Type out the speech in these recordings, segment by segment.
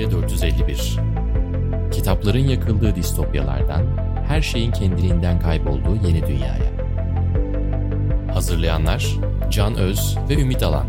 Medya 451 Kitapların yakıldığı distopyalardan, her şeyin kendiliğinden kaybolduğu yeni dünyaya. Hazırlayanlar Can Öz ve Ümit Alan.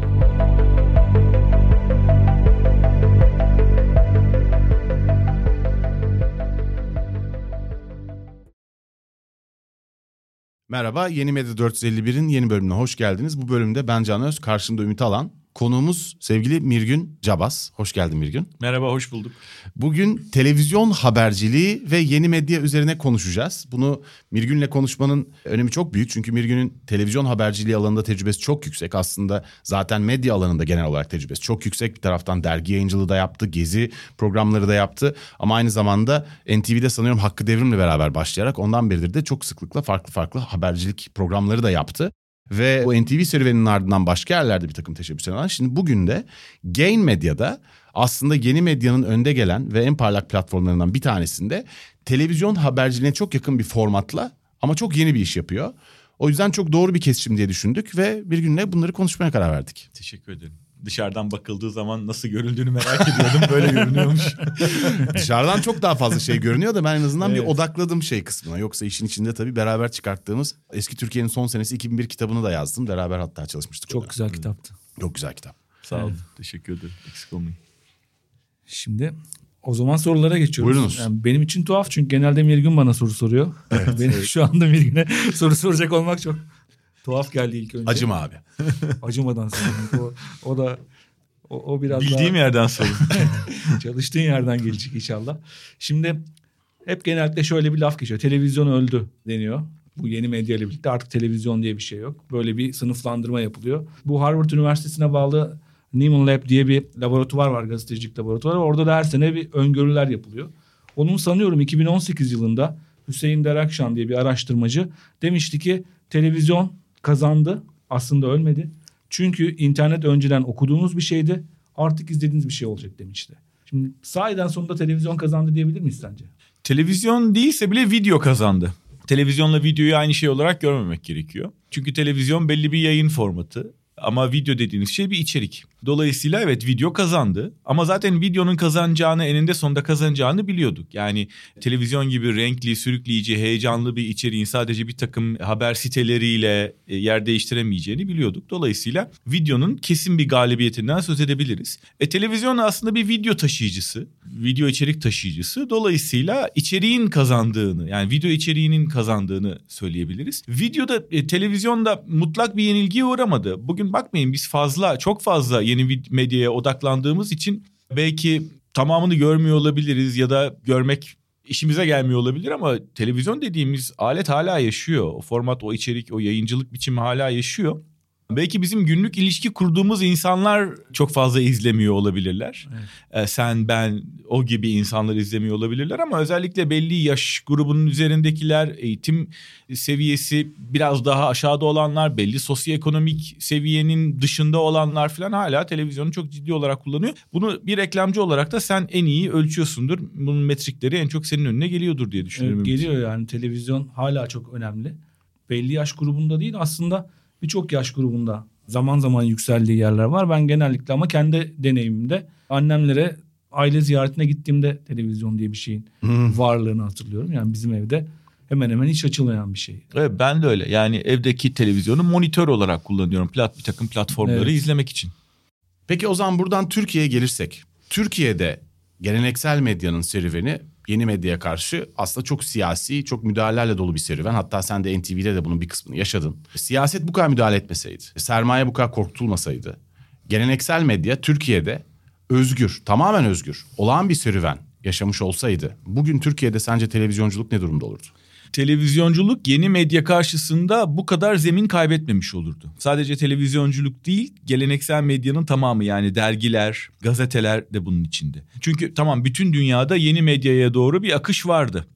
Merhaba, Yeni Medya 451'in yeni bölümüne hoş geldiniz. Bu bölümde ben Can Öz, karşımda Ümit Alan. Konuğumuz sevgili Mirgün Cabas. Hoş geldin Mirgün. Merhaba, hoş bulduk. Bugün televizyon haberciliği ve yeni medya üzerine konuşacağız. Bunu Mirgün'le konuşmanın önemi çok büyük. Çünkü Mirgün'ün televizyon haberciliği alanında tecrübesi çok yüksek. Aslında zaten medya alanında genel olarak tecrübesi çok yüksek. Bir taraftan dergi yayıncılığı da yaptı, gezi programları da yaptı. Ama aynı zamanda NTV'de sanıyorum Hakkı Devrim'le beraber başlayarak ondan beridir de çok sıklıkla farklı farklı habercilik programları da yaptı. Ve o NTV serüveninin ardından başka yerlerde bir takım teşebbüsler var. Şimdi bugün de Gain Medya'da aslında yeni medyanın önde gelen ve en parlak platformlarından bir tanesinde televizyon haberciliğine çok yakın bir formatla ama çok yeni bir iş yapıyor. O yüzden çok doğru bir kesişim diye düşündük ve bir günle bunları konuşmaya karar verdik. Teşekkür ederim dışarıdan bakıldığı zaman nasıl görüldüğünü merak ediyordum. Böyle görünüyormuş. Dışarıdan çok daha fazla şey görünüyor da ben en azından evet. bir odakladım şey kısmına. Yoksa işin içinde tabii beraber çıkarttığımız eski Türkiye'nin son senesi 2001 kitabını da yazdım. Beraber hatta çalışmıştık. Çok güzel kitaptı. Çok güzel kitap. Sağ olun. Evet. Teşekkür ederim. Eksik olmayın. Şimdi o zaman sorulara geçiyoruz. Buyurunuz. Yani benim için tuhaf çünkü genelde Mirgün bana soru soruyor. Evet, benim evet. şu anda Mirgün'e soru soracak olmak çok Tuhaf geldi ilk önce. Acıma abi. Acımadan sonra. O, o da o, o biraz Bildiğim daha... yerden sorun. Çalıştığın yerden gelecek inşallah. Şimdi hep genellikle şöyle bir laf geçiyor. Televizyon öldü deniyor. Bu yeni medya ile birlikte artık televizyon diye bir şey yok. Böyle bir sınıflandırma yapılıyor. Bu Harvard Üniversitesi'ne bağlı Nieman Lab diye bir laboratuvar var, gazetecilik laboratuvarı. Orada da her sene bir öngörüler yapılıyor. Onun sanıyorum 2018 yılında Hüseyin Derakşan diye bir araştırmacı demişti ki televizyon kazandı. Aslında ölmedi. Çünkü internet önceden okuduğunuz bir şeydi. Artık izlediğiniz bir şey olacak demişti. Şimdi sahiden sonunda televizyon kazandı diyebilir miyiz sence? Televizyon değilse bile video kazandı. Televizyonla videoyu aynı şey olarak görmemek gerekiyor. Çünkü televizyon belli bir yayın formatı. Ama video dediğiniz şey bir içerik. Dolayısıyla evet video kazandı ama zaten videonun kazanacağını eninde sonunda kazanacağını biliyorduk. Yani televizyon gibi renkli, sürükleyici, heyecanlı bir içeriğin sadece bir takım haber siteleriyle e, yer değiştiremeyeceğini biliyorduk. Dolayısıyla videonun kesin bir galibiyetinden söz edebiliriz. E televizyon aslında bir video taşıyıcısı, video içerik taşıyıcısı. Dolayısıyla içeriğin kazandığını yani video içeriğinin kazandığını söyleyebiliriz. Videoda e, televizyonda mutlak bir yenilgiye uğramadı. Bugün bakmayın biz fazla çok fazla yeni medyaya odaklandığımız için belki tamamını görmüyor olabiliriz ya da görmek işimize gelmiyor olabilir ama televizyon dediğimiz alet hala yaşıyor. O format, o içerik, o yayıncılık biçimi hala yaşıyor. Belki bizim günlük ilişki kurduğumuz insanlar çok fazla izlemiyor olabilirler. Evet. Ee, sen, ben, o gibi insanlar izlemiyor olabilirler ama özellikle belli yaş grubunun üzerindekiler, eğitim seviyesi biraz daha aşağıda olanlar, belli sosyoekonomik seviyenin dışında olanlar falan hala televizyonu çok ciddi olarak kullanıyor. Bunu bir reklamcı olarak da sen en iyi ölçüyorsundur. Bunun metrikleri en çok senin önüne geliyordur diye düşünüyorum. Evet, geliyor yani televizyon hala çok önemli. Belli yaş grubunda değil aslında birçok yaş grubunda zaman zaman yükseldiği yerler var. Ben genellikle ama kendi deneyimimde annemlere aile ziyaretine gittiğimde televizyon diye bir şeyin hmm. varlığını hatırlıyorum. Yani bizim evde hemen hemen hiç açılmayan bir şey. Evet ben de öyle. Yani evdeki televizyonu monitör olarak kullanıyorum. Plat bir takım platformları evet. izlemek için. Peki o zaman buradan Türkiye'ye gelirsek. Türkiye'de geleneksel medyanın serüveni yeni medyaya karşı aslında çok siyasi, çok müdahalelerle dolu bir serüven. Hatta sen de NTV'de de bunun bir kısmını yaşadın. Siyaset bu kadar müdahale etmeseydi, sermaye bu kadar korkutulmasaydı, geleneksel medya Türkiye'de özgür, tamamen özgür, olağan bir serüven yaşamış olsaydı bugün Türkiye'de sence televizyonculuk ne durumda olurdu? Televizyonculuk yeni medya karşısında bu kadar zemin kaybetmemiş olurdu. Sadece televizyonculuk değil, geleneksel medyanın tamamı yani dergiler, gazeteler de bunun içinde. Çünkü tamam bütün dünyada yeni medyaya doğru bir akış vardı.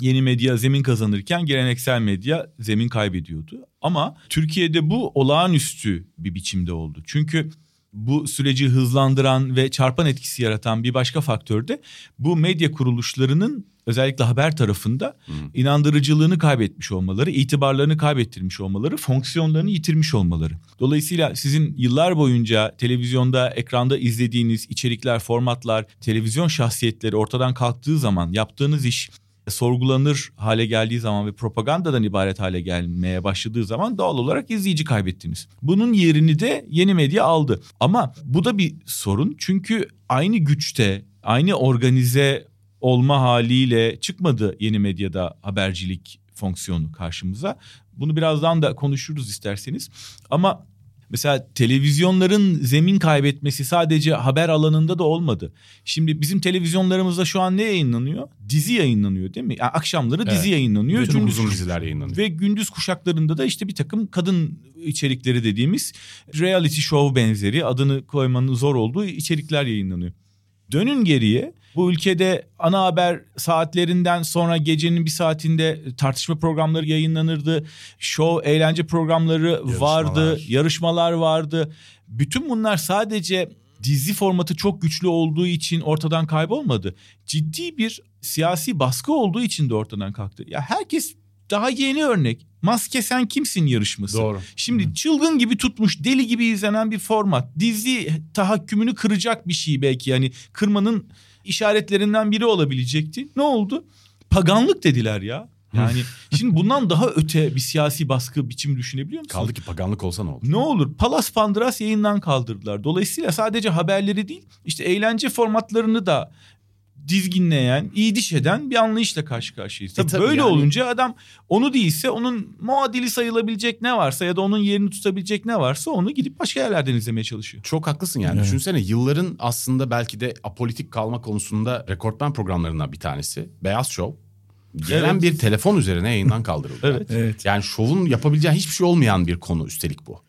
Yeni medya zemin kazanırken geleneksel medya zemin kaybediyordu. Ama Türkiye'de bu olağanüstü bir biçimde oldu. Çünkü bu süreci hızlandıran ve çarpan etkisi yaratan bir başka faktör de bu medya kuruluşlarının özellikle haber tarafında hmm. inandırıcılığını kaybetmiş olmaları, itibarlarını kaybettirmiş olmaları, fonksiyonlarını yitirmiş olmaları. Dolayısıyla sizin yıllar boyunca televizyonda, ekranda izlediğiniz içerikler, formatlar, televizyon şahsiyetleri ortadan kalktığı zaman yaptığınız iş sorgulanır hale geldiği zaman ve propagandadan ibaret hale gelmeye başladığı zaman doğal olarak izleyici kaybettiniz. Bunun yerini de yeni medya aldı. Ama bu da bir sorun çünkü aynı güçte, aynı organize olma haliyle çıkmadı yeni medyada habercilik fonksiyonu karşımıza. Bunu birazdan da konuşuruz isterseniz. Ama Mesela televizyonların zemin kaybetmesi sadece haber alanında da olmadı. Şimdi bizim televizyonlarımızda şu an ne yayınlanıyor? Dizi yayınlanıyor değil mi? Yani akşamları evet. dizi yayınlanıyor. Bütün gündüz uzun diziler yayınlanıyor. Ve gündüz kuşaklarında da işte bir takım kadın içerikleri dediğimiz reality show benzeri adını koymanın zor olduğu içerikler yayınlanıyor. Dönün geriye bu ülkede ana haber saatlerinden sonra gecenin bir saatinde tartışma programları yayınlanırdı. Show, eğlence programları yarışmalar. vardı, yarışmalar vardı. Bütün bunlar sadece dizi formatı çok güçlü olduğu için ortadan kaybolmadı. Ciddi bir siyasi baskı olduğu için de ortadan kalktı. Ya herkes daha yeni örnek. Maske sen kimsin yarışması. Doğru. Şimdi Hı. çılgın gibi tutmuş, deli gibi izlenen bir format. Dizi tahakkümünü kıracak bir şey belki. Yani kırmanın işaretlerinden biri olabilecekti. Ne oldu? Paganlık dediler ya. Yani şimdi bundan daha öte bir siyasi baskı biçimi düşünebiliyor musun? Kaldı ki paganlık olsa ne olur? Ne olur? Palas Pandras yayından kaldırdılar. Dolayısıyla sadece haberleri değil işte eğlence formatlarını da dizginleyen, iyi diş eden bir anlayışla karşı karşıyayız. Tabii, e, tabii böyle yani... olunca adam onu değilse onun muadili sayılabilecek ne varsa ya da onun yerini tutabilecek ne varsa onu gidip başka yerlerden izlemeye çalışıyor. Çok haklısın yani. Evet. Düşünsene yılların aslında belki de apolitik kalma konusunda rekortman programlarından bir tanesi. Beyaz Show. Gelen evet. bir telefon üzerine yayından kaldırıldı. evet. evet. Yani şovun yapabileceği hiçbir şey olmayan bir konu üstelik bu.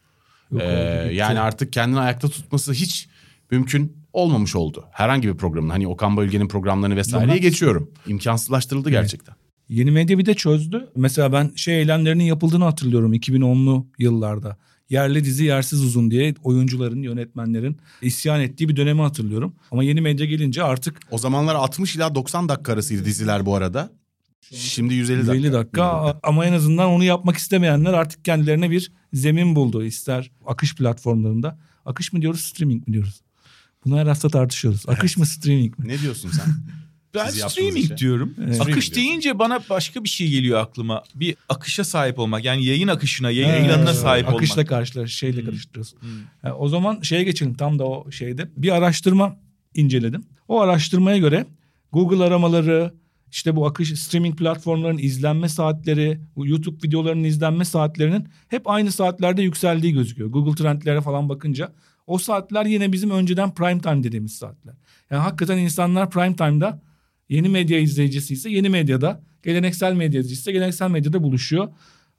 Yok, ee, yani artık kendini ayakta tutması hiç mümkün olmamış oldu. Herhangi bir programın hani Okan Bölge'nin programlarını vesaireyi geçiyorum. İmkansızlaştırıldı evet. gerçekten. Yeni medya bir de çözdü. Mesela ben şey eylemlerinin yapıldığını hatırlıyorum 2010'lu yıllarda. Yerli dizi yersiz uzun diye oyuncuların, yönetmenlerin isyan ettiği bir dönemi hatırlıyorum. Ama yeni medya gelince artık... O zamanlar 60 ila 90 dakika arasıydı diziler bu arada. Şimdi 150 dakika. 150 dakika ama en azından onu yapmak istemeyenler artık kendilerine bir zemin buldu. İster akış platformlarında. Akış mı diyoruz, streaming mi diyoruz? Bunu her hafta tartışıyoruz. Akış evet. mı streaming mi? Ne diyorsun sen? Ben streaming şey. diyorum. Evet. Akış deyince bana başka bir şey geliyor aklıma. Bir akışa sahip olmak. Yani yayın akışına, yayın evet. ilanına sahip Akışla olmak. Akışla karşılar, şeyle hmm. karıştırıyorsun. Hmm. Yani o zaman şeye geçelim tam da o şeyde. Bir araştırma inceledim. O araştırmaya göre Google aramaları, işte bu akış streaming platformlarının izlenme saatleri, bu YouTube videolarının izlenme saatlerinin hep aynı saatlerde yükseldiği gözüküyor. Google Trendlere falan bakınca o saatler yine bizim önceden prime time dediğimiz saatler. Yani hakikaten insanlar prime time'da yeni medya izleyicisi ise yeni medyada, geleneksel medya izleyicisi ise geleneksel medyada buluşuyor.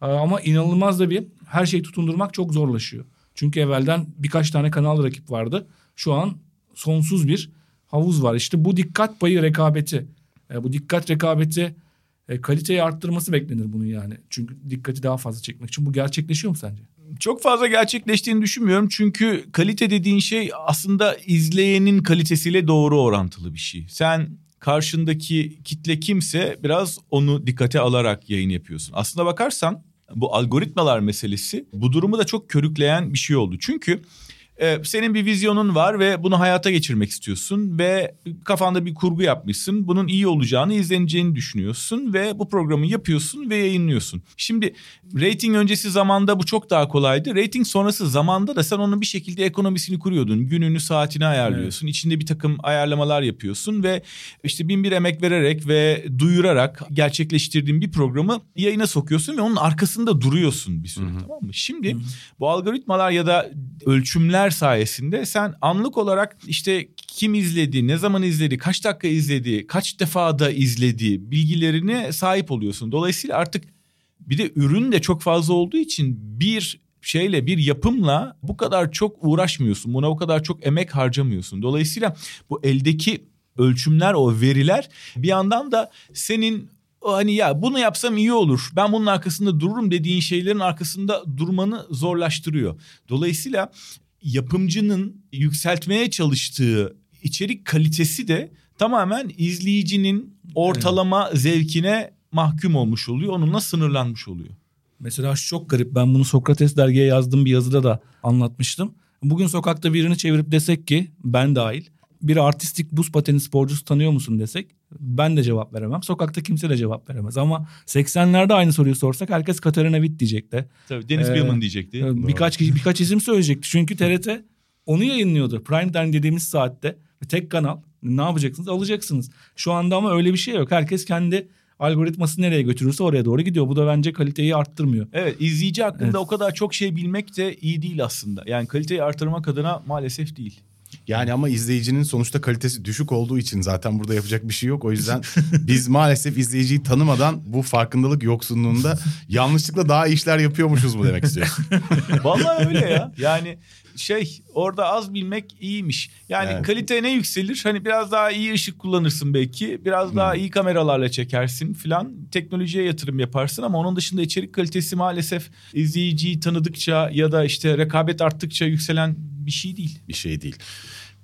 Ee, ama inanılmaz da bir her şeyi tutundurmak çok zorlaşıyor. Çünkü evvelden birkaç tane kanal rakip vardı. Şu an sonsuz bir havuz var. İşte bu dikkat payı rekabeti. E, bu dikkat rekabeti e, kaliteyi arttırması beklenir bunun yani. Çünkü dikkati daha fazla çekmek için bu gerçekleşiyor mu sence? Çok fazla gerçekleştiğini düşünmüyorum. Çünkü kalite dediğin şey aslında izleyenin kalitesiyle doğru orantılı bir şey. Sen karşındaki kitle kimse biraz onu dikkate alarak yayın yapıyorsun. Aslında bakarsan bu algoritmalar meselesi bu durumu da çok körükleyen bir şey oldu. Çünkü ee, senin bir vizyonun var ve bunu hayata geçirmek istiyorsun ve kafanda bir kurgu yapmışsın. Bunun iyi olacağını, izleneceğini düşünüyorsun ve bu programı yapıyorsun ve yayınlıyorsun. Şimdi rating öncesi zamanda bu çok daha kolaydı. Rating sonrası zamanda da sen onun bir şekilde ekonomisini kuruyordun. Gününü, saatini ayarlıyorsun. Evet. İçinde bir takım ayarlamalar yapıyorsun ve işte bin bir emek vererek ve duyurarak gerçekleştirdiğin bir programı yayına sokuyorsun ve onun arkasında duruyorsun bir süre Hı-hı. tamam mı? Şimdi Hı-hı. bu algoritmalar ya da ölçümler bilgiler sayesinde sen anlık olarak işte kim izledi, ne zaman izledi, kaç dakika izledi, kaç defa da izledi bilgilerine sahip oluyorsun. Dolayısıyla artık bir de ürün de çok fazla olduğu için bir şeyle bir yapımla bu kadar çok uğraşmıyorsun. Buna o kadar çok emek harcamıyorsun. Dolayısıyla bu eldeki ölçümler, o veriler bir yandan da senin hani ya bunu yapsam iyi olur. Ben bunun arkasında dururum dediğin şeylerin arkasında durmanı zorlaştırıyor. Dolayısıyla yapımcının yükseltmeye çalıştığı içerik kalitesi de tamamen izleyicinin ortalama zevkine mahkum olmuş oluyor. Onunla sınırlanmış oluyor. Mesela şu çok garip. Ben bunu Sokrates dergiye yazdığım bir yazıda da anlatmıştım. Bugün sokakta birini çevirip desek ki ben dahil bir artistik buz pateni sporcusu tanıyor musun desek ben de cevap veremem. Sokakta kimse de cevap veremez ama 80'lerde aynı soruyu sorsak herkes Katarina Witt diyecekti. Tabii Deniz Ee, Billman diyecekti. Birkaç kişi birkaç isim söyleyecekti. Çünkü TRT onu yayınlıyordu. Prime time dediğimiz saatte. Tek kanal. Ne yapacaksınız? Alacaksınız. Şu anda ama öyle bir şey yok. Herkes kendi algoritması nereye götürürse oraya doğru gidiyor. Bu da bence kaliteyi arttırmıyor. Evet izleyici hakkında Evet. o kadar çok şey bilmek de iyi değil aslında. Yani kaliteyi artırmak adına maalesef değil. Yani ama izleyicinin sonuçta kalitesi düşük olduğu için zaten burada yapacak bir şey yok. O yüzden biz maalesef izleyiciyi tanımadan bu farkındalık yoksunluğunda yanlışlıkla daha iyi işler yapıyormuşuz mu demek istiyorsun? Vallahi öyle ya. Yani şey orada az bilmek iyiymiş. Yani Evet. kalite ne yükselir? Hani biraz daha iyi ışık kullanırsın belki. Biraz daha iyi kameralarla çekersin filan. Teknolojiye yatırım yaparsın ama onun dışında içerik kalitesi maalesef izleyiciyi tanıdıkça ya da işte rekabet arttıkça yükselen bir şey değil. bir şey değil.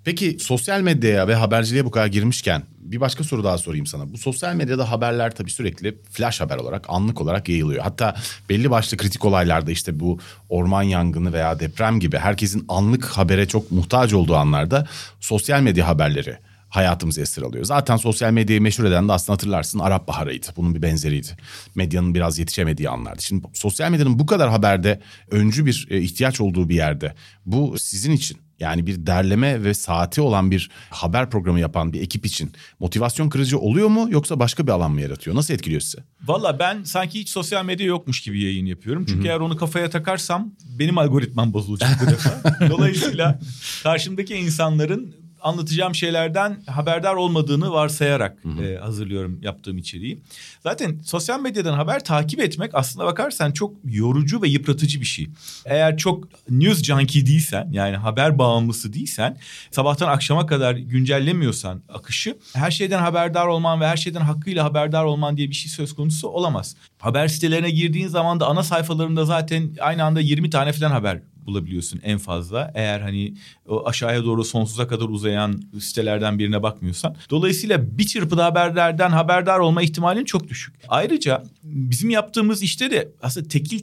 Peki sosyal medyaya ve haberciliğe bu kadar girmişken bir başka soru daha sorayım sana. Bu sosyal medyada haberler tabii sürekli flash haber olarak, anlık olarak yayılıyor. Hatta belli başlı kritik olaylarda işte bu orman yangını veya deprem gibi herkesin anlık habere çok muhtaç olduğu anlarda sosyal medya haberleri hayatımızı esir alıyor. Zaten sosyal medyayı meşhur eden de aslında hatırlarsın Arap Baharı'ydı. Bunun bir benzeriydi. Medyanın biraz yetişemediği anlardı. Şimdi sosyal medyanın bu kadar haberde öncü bir e, ihtiyaç olduğu bir yerde bu sizin için yani bir derleme ve saati olan bir haber programı yapan bir ekip için motivasyon kırıcı oluyor mu yoksa başka bir alan mı yaratıyor? Nasıl etkiliyor sizi? Valla ben sanki hiç sosyal medya yokmuş gibi yayın yapıyorum. Çünkü eğer onu kafaya takarsam benim algoritmam bozulacak bu defa. Dolayısıyla karşımdaki insanların anlatacağım şeylerden haberdar olmadığını varsayarak e, hazırlıyorum yaptığım içeriği. Zaten sosyal medyadan haber takip etmek aslında bakarsan çok yorucu ve yıpratıcı bir şey. Eğer çok news junkie değilsen yani haber bağımlısı değilsen sabahtan akşama kadar güncellemiyorsan akışı her şeyden haberdar olman ve her şeyden hakkıyla haberdar olman diye bir şey söz konusu olamaz. Haber sitelerine girdiğin zaman da ana sayfalarında zaten aynı anda 20 tane falan haber bulabiliyorsun en fazla. Eğer hani o aşağıya doğru sonsuza kadar uzayan sitelerden birine bakmıyorsan. Dolayısıyla bir çırpıda haberlerden haberdar olma ihtimalin çok düşük. Ayrıca bizim yaptığımız işte de aslında tekil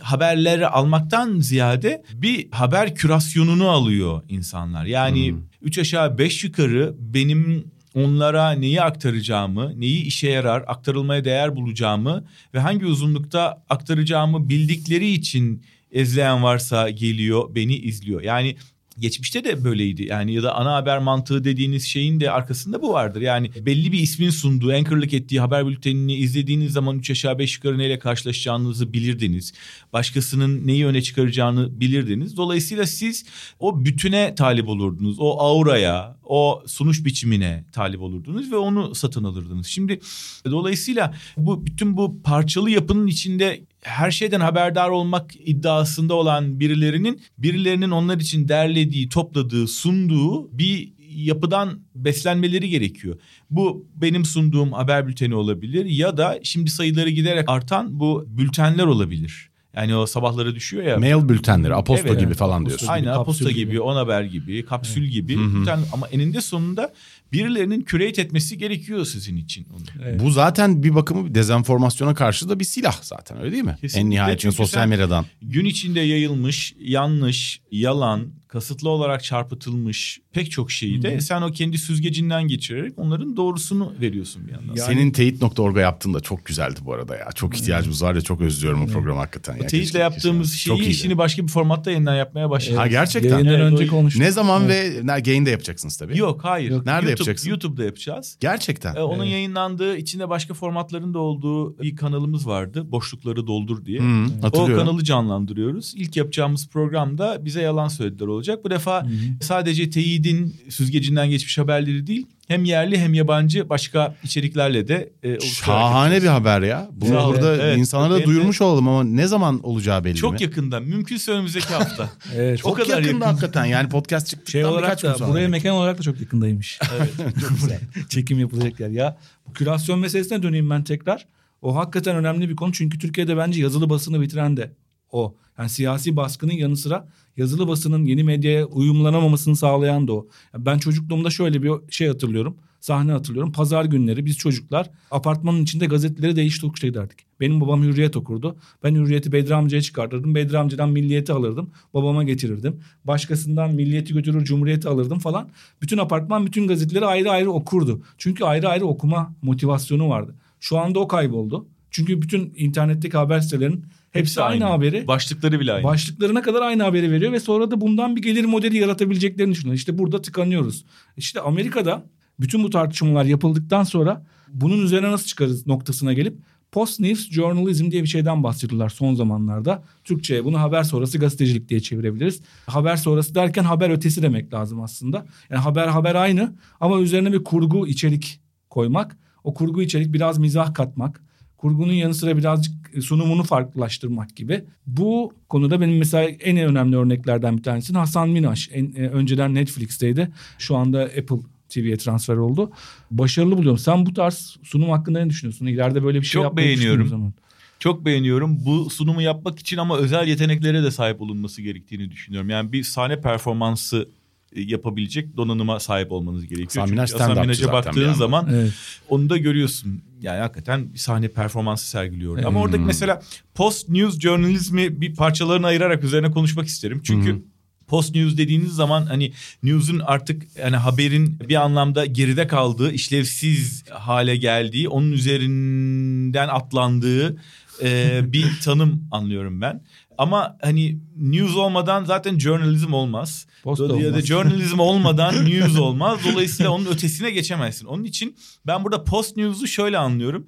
haberleri almaktan ziyade bir haber kürasyonunu alıyor insanlar. Yani üç aşağı beş yukarı benim onlara neyi aktaracağımı, neyi işe yarar, aktarılmaya değer bulacağımı ve hangi uzunlukta aktaracağımı bildikleri için izleyen varsa geliyor, beni izliyor. Yani geçmişte de böyleydi. Yani ya da ana haber mantığı dediğiniz şeyin de arkasında bu vardır. Yani belli bir ismin sunduğu, anchorlık ettiği haber bültenini izlediğiniz zaman üç aşağı beş yukarı neyle karşılaşacağınızı bilirdiniz. Başkasının neyi öne çıkaracağını bilirdiniz. Dolayısıyla siz o bütüne talip olurdunuz. O auraya, o sunuş biçimine talip olurdunuz ve onu satın alırdınız. Şimdi dolayısıyla bu bütün bu parçalı yapının içinde her şeyden haberdar olmak iddiasında olan birilerinin birilerinin onlar için derlediği, topladığı, sunduğu bir yapıdan beslenmeleri gerekiyor. Bu benim sunduğum haber bülteni olabilir ya da şimdi sayıları giderek artan bu bültenler olabilir. Yani o sabahları düşüyor ya. Mail bültenleri, aposto Evet, gibi evet, falan aposto diyorsun. gibi, Aynen aposta gibi. gibi, on haber gibi, kapsül gibi. Hı. Bir tane- ama eninde sonunda birilerinin curate etmesi gerekiyor sizin için. Onu. Evet. Bu zaten bir bakımı dezenformasyona karşı da bir silah zaten öyle değil mi? Kesinlikle. En nihayetinde sosyal medyadan. Gün içinde yayılmış, yanlış, yalan, kasıtlı olarak çarpıtılmış pek çok şeyi de sen o kendi süzgecinden geçirerek onların doğrusunu veriyorsun bir yandan. Ya- Senin teyit.org'a yaptığın da çok güzeldi bu arada ya. Çok ihtiyacımız var ya çok özlüyorum o programı hakikaten. Ya. Teyitle Keşke- yaptığımız keşke- şeyi şimdi başka bir formatta yeniden yapmaya başladık. Ha gerçekten. Yayından Evet, önce o- konuştuk. Ne zaman ve ne, gain'de yapacaksınız tabii. Yok hayır. Nerede YouTube, yapacaksın? YouTube'da yapacağız. Gerçekten. Ee, onun Evet. yayınlandığı içinde başka formatların da olduğu bir kanalımız vardı. Boşlukları doldur diye. Hı, O hatırlıyorum. kanalı canlandırıyoruz. İlk yapacağımız programda bize yalan söylediler olacak. Bu defa sadece teyidin süzgecinden geçmiş haberleri değil hem yerli hem yabancı başka içeriklerle de e, Şahane bir haber ya. Bunu ol. burada Evet. insanlara da Benim de- duyurmuş olalım ama ne zaman olacağı belli mi? Çok yakında. Mümkünse önümüzdeki hafta. Evet. O Çok kadar yakında yakın. hakikaten yani podcast çıktıktan Şey olarak birkaç gün da sonra. buraya mekan olarak da çok yakındaymış. Çok güzel. Çekim yapılacak yer. Ya bu kürasyon meselesine döneyim ben tekrar. O hakikaten önemli bir konu çünkü Türkiye'de bence yazılı basını bitiren de o. Yani siyasi baskının yanı sıra yazılı basının yeni medyaya uyumlanamamasını sağlayan da o. Yani ben çocukluğumda şöyle bir şey hatırlıyorum. Sahne hatırlıyorum. Pazar günleri biz çocuklar apartmanın içinde gazeteleri değiş tokuş ederdik. Benim babam Hürriyet okurdu. Ben Hürriyet'i Bedri amcaya çıkartırdım. Bedri amcadan Milliyet'i alırdım. Babama getirirdim. Başkasından Milliyet'i götürür Cumhuriyet'i alırdım falan. Bütün apartman bütün gazeteleri ayrı ayrı okurdu. Çünkü ayrı ayrı okuma motivasyonu vardı. Şu anda o kayboldu. Çünkü bütün internetteki haber sitelerinin hepsi, aynı, haberi. Başlıkları bile aynı. Başlıklarına kadar aynı haberi veriyor ve sonra da bundan bir gelir modeli yaratabileceklerini düşünüyor. İşte burada tıkanıyoruz. İşte Amerika'da bütün bu tartışmalar yapıldıktan sonra bunun üzerine nasıl çıkarız noktasına gelip Post News Journalism diye bir şeyden bahsediyorlar son zamanlarda. Türkçe'ye bunu haber sonrası gazetecilik diye çevirebiliriz. Haber sonrası derken haber ötesi demek lazım aslında. Yani haber haber aynı ama üzerine bir kurgu içerik koymak. O kurgu içerik biraz mizah katmak. Kurgunun yanı sıra birazcık sunumunu farklılaştırmak gibi. Bu konuda benim mesela en önemli örneklerden bir tanesi Hasan Minaj. En, e, önceden Netflix'teydi. Şu anda Apple TV'ye transfer oldu. Başarılı buluyorum. Sen bu tarz sunum hakkında ne düşünüyorsun? İleride böyle bir şey Çok yapmayı beğeniyorum. musun? Çok beğeniyorum. Bu sunumu yapmak için ama özel yeteneklere de sahip olunması gerektiğini düşünüyorum. Yani bir sahne performansı e, yapabilecek donanıma sahip olmanız gerekiyor. Hasan Minaj Hasan Minaj'a baktığın zaman Evet. onu da görüyorsun. Yani hakikaten bir sahne performansı sergiliyor. orada. Ama Hmm. oradaki mesela post news journalizmi bir parçalarını ayırarak üzerine konuşmak isterim. Çünkü hı. Post news dediğiniz zaman hani news'un artık yani haberin bir anlamda geride kaldığı, işlevsiz hale geldiği, onun üzerinden atlandığı e, bir tanım anlıyorum ben. Ama hani news olmadan zaten journalism olmaz. Post ya da journalism olmadan news olmaz. Dolayısıyla onun ötesine geçemezsin. Onun için ben burada post news'u şöyle anlıyorum.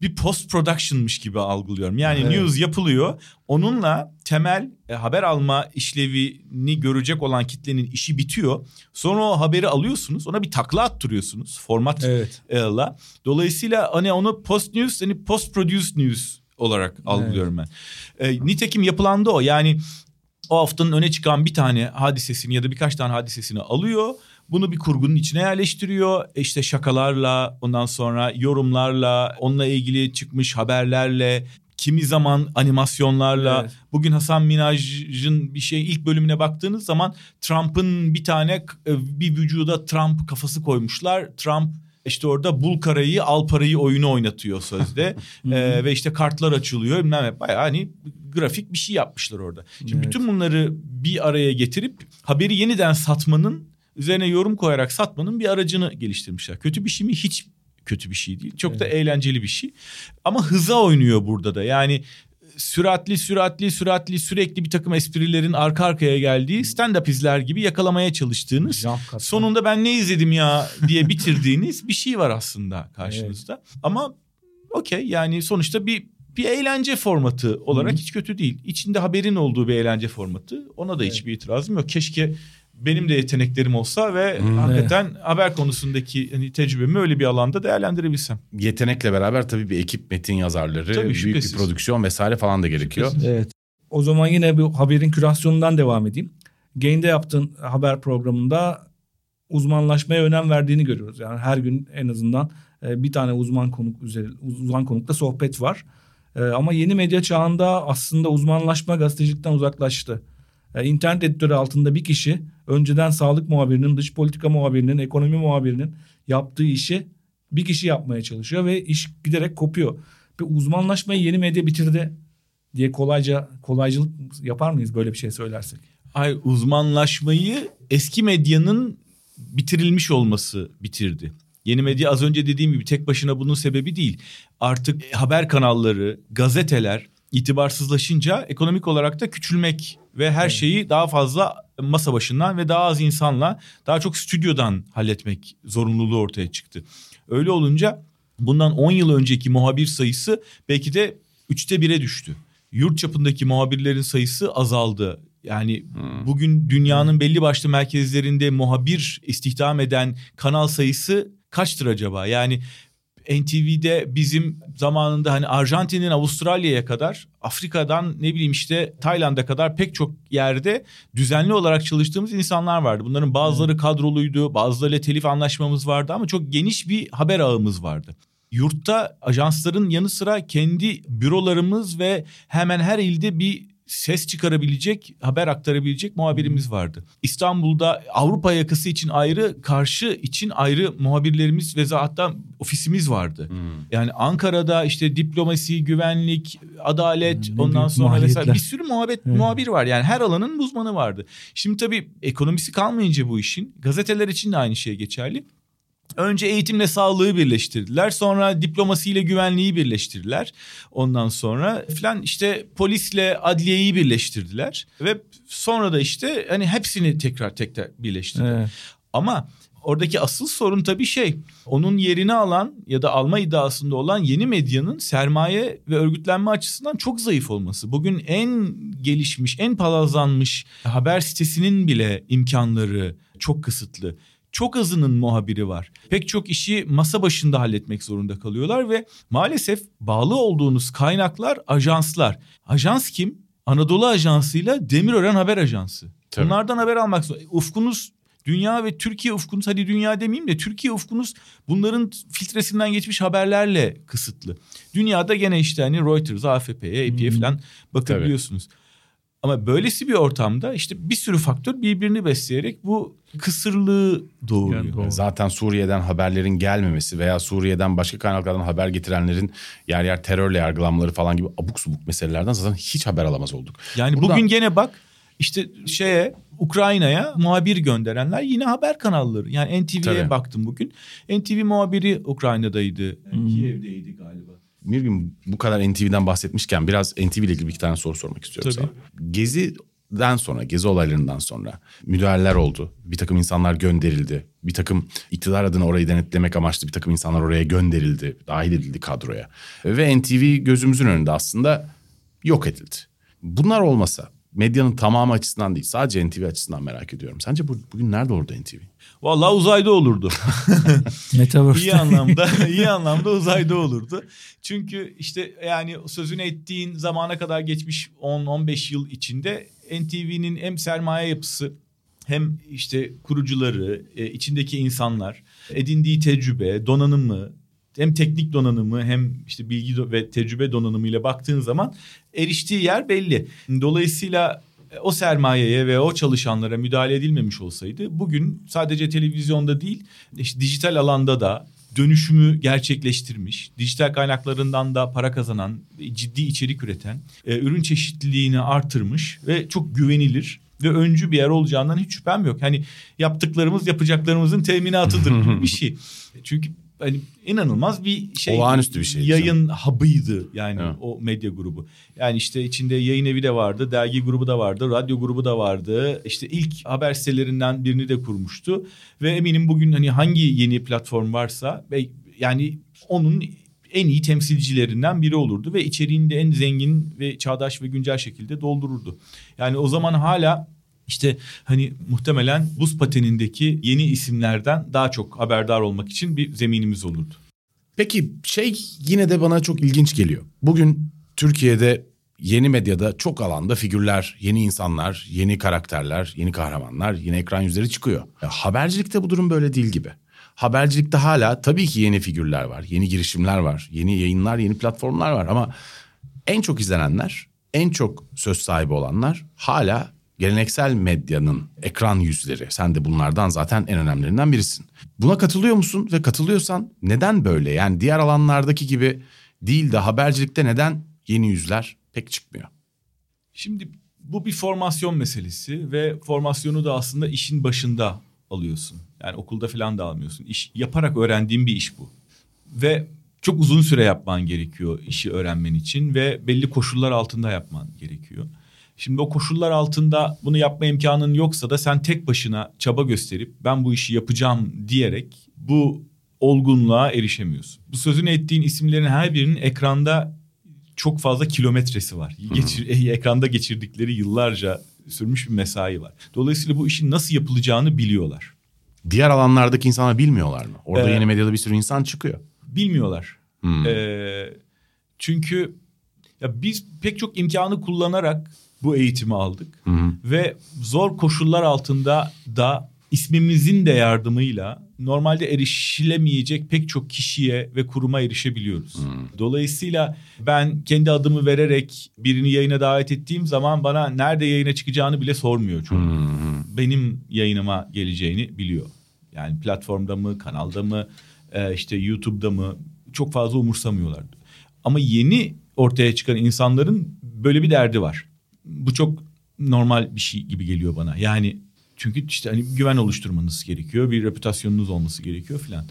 Bir post production'mış gibi algılıyorum. Yani Evet. news yapılıyor. Onunla temel e, haber alma işlevini görecek olan kitlenin işi bitiyor. Sonra o haberi alıyorsunuz. Ona bir takla attırıyorsunuz formatla. Evet. Dolayısıyla hani onu post news hani post produced news olarak algılıyorum ben. E, nitekim yapılan da o. Yani o haftanın öne çıkan bir tane hadisesini ya da birkaç tane hadisesini alıyor. Bunu bir kurgunun içine yerleştiriyor. İşte şakalarla, ondan sonra yorumlarla, onunla ilgili çıkmış haberlerle, kimi zaman animasyonlarla. Evet. Bugün Hasan Minaj'ın bir şey ilk bölümüne baktığınız zaman Trump'ın bir tane e, bir vücuda Trump kafası koymuşlar. Trump işte orada bul karayı al parayı oyunu oynatıyor sözde. Ee, ve işte kartlar açılıyor. Bilmem. Bayağı hani grafik bir şey yapmışlar orada. Şimdi Evet. bütün bunları bir araya getirip haberi yeniden satmanın üzerine yorum koyarak satmanın bir aracını geliştirmişler. Kötü bir şey mi? Hiç kötü bir şey değil. Çok da eğlenceli bir şey. Ama hıza oynuyor burada da. Yani süratli süratli süratli sürekli bir takım esprilerin arka arkaya geldiği stand-up izler gibi yakalamaya çalıştığınız sonunda ben ne izledim ya diye bitirdiğiniz bir şey var aslında karşınızda. Ama okey yani sonuçta bir bir eğlence formatı olarak Hı. hiç kötü değil. İçinde haberin olduğu bir eğlence formatı. Ona da hiçbir itirazım yok. Keşke benim de yeteneklerim olsa ve Hı. hakikaten haber konusundaki hani tecrübemi öyle bir alanda değerlendirebilsem. Yetenekle beraber tabii bir ekip metin yazarları, Tabii, büyük şüphesiz. bir prodüksiyon vesaire falan da gerekiyor. Evet. O zaman yine bu haberin kürasyonundan devam edeyim. Gain'de yaptığın haber programında uzmanlaşmaya önem verdiğini görüyoruz. Yani her gün en azından e, bir tane uzman konuk üzeri uzman konukla sohbet var. E, Ama yeni medya çağında aslında uzmanlaşma gazetecilikten uzaklaştı. E, İnternet editörü altında bir kişi önceden sağlık muhabirinin, dış politika muhabirinin, ekonomi muhabirinin yaptığı işi bir kişi yapmaya çalışıyor ve iş giderek kopuyor. Bir uzmanlaşmayı yeni medya bitirdi diye kolayca kolaycılık yapar mıyız böyle bir şey söylersek? Ay uzmanlaşmayı eski medyanın bitirilmiş olması bitirdi. Yeni medya az önce dediğim gibi tek başına bunun sebebi değil. Artık haber kanalları, gazeteler itibarsızlaşınca ekonomik olarak da küçülmek ve her şeyi daha fazla masa başından ve daha az insanla daha çok stüdyodan halletmek zorunluluğu ortaya çıktı. Öyle olunca bundan 10 yıl önceki muhabir sayısı belki de üçte bire düştü. Yurt çapındaki muhabirlerin sayısı azaldı. Yani bugün dünyanın belli başlı merkezlerinde muhabir istihdam eden kanal sayısı kaçtır acaba? Yani NTV'de bizim zamanında hani Arjantin'in Avustralya'ya kadar Afrika'dan ne bileyim işte Tayland'a kadar pek çok yerde düzenli olarak çalıştığımız insanlar vardı. Bunların bazıları kadroluydu, bazılarıyla telif anlaşmamız vardı ama çok geniş bir haber ağımız vardı. Yurtta ajansların yanı sıra kendi bürolarımız ve hemen her ilde bir ses çıkarabilecek, haber aktarabilecek muhabirimiz vardı. İstanbul'da Avrupa yakası için ayrı, karşı için ayrı muhabirlerimiz ve hatta ofisimiz vardı. Hmm. Yani Ankara'da işte diplomasi, güvenlik, adalet, Hmm, ondan sonra vesaire maliyetler. bir sürü muhabbet Evet. muhabir var. Yani her alanın uzmanı vardı. Şimdi tabii ekonomisi kalmayınca bu işin gazeteler için de aynı şey geçerli. Önce eğitimle sağlığı birleştirdiler. Sonra diplomasiyle güvenliği birleştirdiler. Ondan sonra filan işte polisle adliyeyi birleştirdiler. Ve sonra da işte hani hepsini tekrar tekrar birleştirdiler. Evet. Ama oradaki asıl sorun tabii şey onun yerini alan ya da alma iddiasında olan yeni medyanın sermaye ve örgütlenme açısından çok zayıf olması. Bugün en gelişmiş, en palazlanmış haber sitesinin bile imkanları çok kısıtlı. Çok azının muhabiri var. Pek çok işi masa başında halletmek zorunda kalıyorlar ve maalesef bağlı olduğunuz kaynaklar ajanslar. Ajans kim? Anadolu Ajansı'yla Demirören Haber Ajansı. Tabii. Bunlardan haber almak zor. Ufkunuz dünya ve Türkiye ufkunuz hadi dünya demeyeyim de Türkiye ufkunuz bunların filtresinden geçmiş haberlerle kısıtlı. Dünyada gene işte hani Reuters, AFP'ye, AP'ye Hmm. falan bakabiliyorsunuz. Ama böylesi bir ortamda işte bir sürü faktör birbirini besleyerek bu kısırlığı doğuruyor. Yani doğru. Zaten Suriye'den haberlerin gelmemesi veya Suriye'den başka kaynaklardan haber getirenlerin yer yer terörle yargılanmaları falan gibi abuk subuk meselelerden zaten hiç haber alamaz olduk. Yani Burada- bugün gene bak işte şeye Ukrayna'ya muhabir gönderenler yine haber kanalları. Yani NTV'ye Tabii. baktım bugün. NTV muhabiri Ukrayna'daydı. Kiev'deydi galiba. Mirgin bu kadar NTV'den bahsetmişken biraz NTV ile ilgili bir iki tane soru sormak istiyorum Tabii. sana. Gezi'den sonra, Gezi olaylarından sonra müdahaleler oldu. Bir takım insanlar gönderildi. Bir takım iktidar adına orayı denetlemek amaçlı bir takım insanlar oraya gönderildi. Dahil edildi kadroya. Ve NTV gözümüzün önünde aslında yok edildi. Bunlar olmasa medyanın tamamı açısından değil sadece NTV açısından merak ediyorum. Sence bu, bugün nerede oldu NTV? Vallahi uzayda olurdu. Metaverse. iyi anlamda iyi anlamda uzayda olurdu. Çünkü işte yani sözünü ettiğin zamana kadar geçmiş 10-15 yıl içinde NTV'nin hem sermaye yapısı hem işte kurucuları, e, içindeki insanlar, edindiği tecrübe, donanımı, hem teknik donanımı hem işte bilgi ve tecrübe donanımıyla baktığın zaman eriştiği yer belli. Dolayısıyla o sermayeye ve o çalışanlara müdahale edilmemiş olsaydı bugün sadece televizyonda değil işte dijital alanda da dönüşümü gerçekleştirmiş, dijital kaynaklarından da para kazanan, ciddi içerik üreten, e, ürün çeşitliliğini artırmış ve çok güvenilir ve öncü bir yer olacağından hiç şüphem yok. Hani yaptıklarımız yapacaklarımızın teminatıdır bir şey. Çünkü hani inanılmaz bir şey. Olağanüstü bir şey. Yayın hub'ıydı yani Evet. o medya grubu. Yani işte içinde yayın evi de vardı, dergi grubu da vardı, radyo grubu da vardı. İşte ilk haber sitelerinden birini de kurmuştu. Ve eminim bugün hani hangi yeni platform varsa ve yani onun en iyi temsilcilerinden biri olurdu ve içeriğini de en zengin ve çağdaş ve güncel şekilde doldururdu. Yani o zaman hala işte hani muhtemelen buz patenindeki yeni isimlerden daha çok haberdar olmak için bir zeminimiz olurdu. Peki şey yine de bana çok ilginç geliyor. Bugün Türkiye'de yeni medyada çok alanda figürler, yeni insanlar, yeni karakterler, yeni kahramanlar, yine ekran yüzleri çıkıyor. E, habercilikte bu durum böyle değil gibi. Habercilikte hala tabii ki yeni figürler var, yeni girişimler var, yeni yayınlar, yeni platformlar var ama en çok izlenenler, en çok söz sahibi olanlar hala geleneksel medyanın ekran yüzleri. Sen de bunlardan zaten en önemlilerinden birisin. Buna katılıyor musun ve katılıyorsan neden böyle? Yani diğer alanlardaki gibi değil de habercilikte neden yeni yüzler pek çıkmıyor? Şimdi bu bir formasyon meselesi ve formasyonu da aslında işin başında alıyorsun. Yani okulda falan da almıyorsun. İş yaparak öğrendiğin bir iş bu. Ve çok uzun süre yapman gerekiyor işi öğrenmen için ve belli koşullar altında yapman gerekiyor. Şimdi o koşullar altında bunu yapma imkanın yoksa da sen tek başına çaba gösterip ben bu işi yapacağım diyerek bu olgunluğa erişemiyorsun. Bu sözünü ettiğin isimlerin her birinin ekranda çok fazla kilometresi var. Geçir, ekranda geçirdikleri yıllarca sürmüş bir mesai var. Dolayısıyla bu işin nasıl yapılacağını biliyorlar. Diğer alanlardaki insanlar bilmiyorlar mı? Orada Ee, yeni medyada bir sürü insan çıkıyor. Bilmiyorlar. Hmm. Ee, çünkü ya biz pek çok imkanı kullanarak bu eğitimi aldık Hı hı. ve zor koşullar altında da ismimizin de yardımıyla normalde erişilemeyecek pek çok kişiye ve kuruma erişebiliyoruz. Dolayısıyla ben kendi adımı vererek birini yayına davet ettiğim zaman bana nerede yayına çıkacağını bile sormuyor çoğu. Benim yayınıma geleceğini biliyor. Yani platformda mı, kanalda mı, e, işte YouTube'da mı çok fazla umursamıyorlar. Ama yeni ortaya çıkan insanların böyle bir derdi var. Bu çok normal bir şey gibi geliyor bana. Yani çünkü işte hani güven oluşturmanız gerekiyor, bir reputasyonunuz olması gerekiyor filan.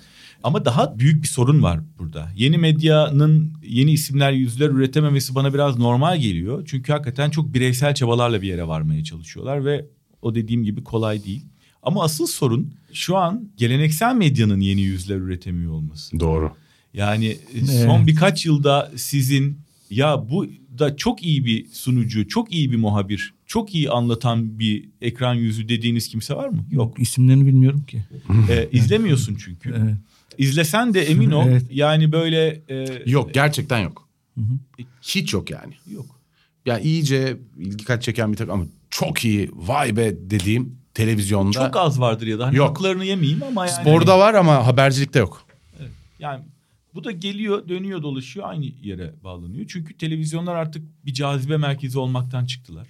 Ama daha büyük bir sorun var burada. Yeni medyanın yeni isimler, yüzler üretememesi bana biraz normal geliyor. Çünkü hakikaten çok bireysel çabalarla bir yere varmaya çalışıyorlar ve o dediğim gibi kolay değil. Ama asıl sorun şu an geleneksel medyanın yeni yüzler üretemiyor olması. Doğru. Yani son Evet. birkaç yılda sizin ya bu da çok iyi bir sunucu, çok iyi bir muhabir, çok iyi anlatan bir ekran yüzü dediğiniz kimse var mı? Yok. İsimlerini bilmiyorum ki. Ee, izlemiyorsun çünkü. Evet. İzlesen de emin ol Evet. yani böyle e, Yok gerçekten yok. Hiç yok yani. yok. Ya iyice dikkat çeken bir takım ama çok iyi vay be dediğim televizyonda. Çok az vardır ya da hani Yok. haklarını yemeyeyim ama yani. Sporda var ama habercilikte yok. Yani bu da geliyor, dönüyor, dolaşıyor aynı yere bağlanıyor. Çünkü televizyonlar artık bir cazibe merkezi olmaktan çıktılar.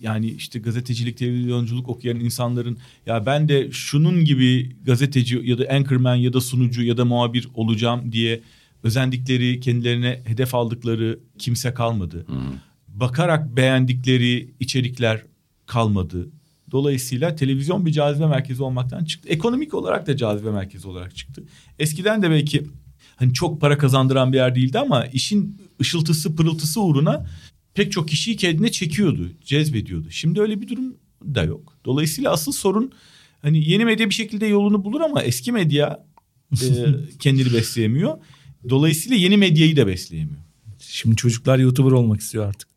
Yani işte gazetecilik, televizyonculuk okuyan insanların ya ben de şunun gibi gazeteci ya da anchorman ya da sunucu ya da muhabir olacağım diye özendikleri, kendilerine hedef aldıkları kimse kalmadı. Bakarak beğendikleri içerikler kalmadı. Dolayısıyla televizyon bir cazibe merkezi olmaktan çıktı. Ekonomik olarak da cazibe merkezi olarak çıktı. Eskiden de belki hani çok para kazandıran bir yer değildi ama işin ışıltısı pırıltısı uğruna pek çok kişiyi kendine çekiyordu, cezbediyordu. Şimdi öyle bir durum da yok. Dolayısıyla asıl sorun hani yeni medya bir şekilde yolunu bulur ama eski medya e, kendini besleyemiyor. Dolayısıyla yeni medyayı da besleyemiyor. Şimdi çocuklar YouTuber olmak istiyor artık.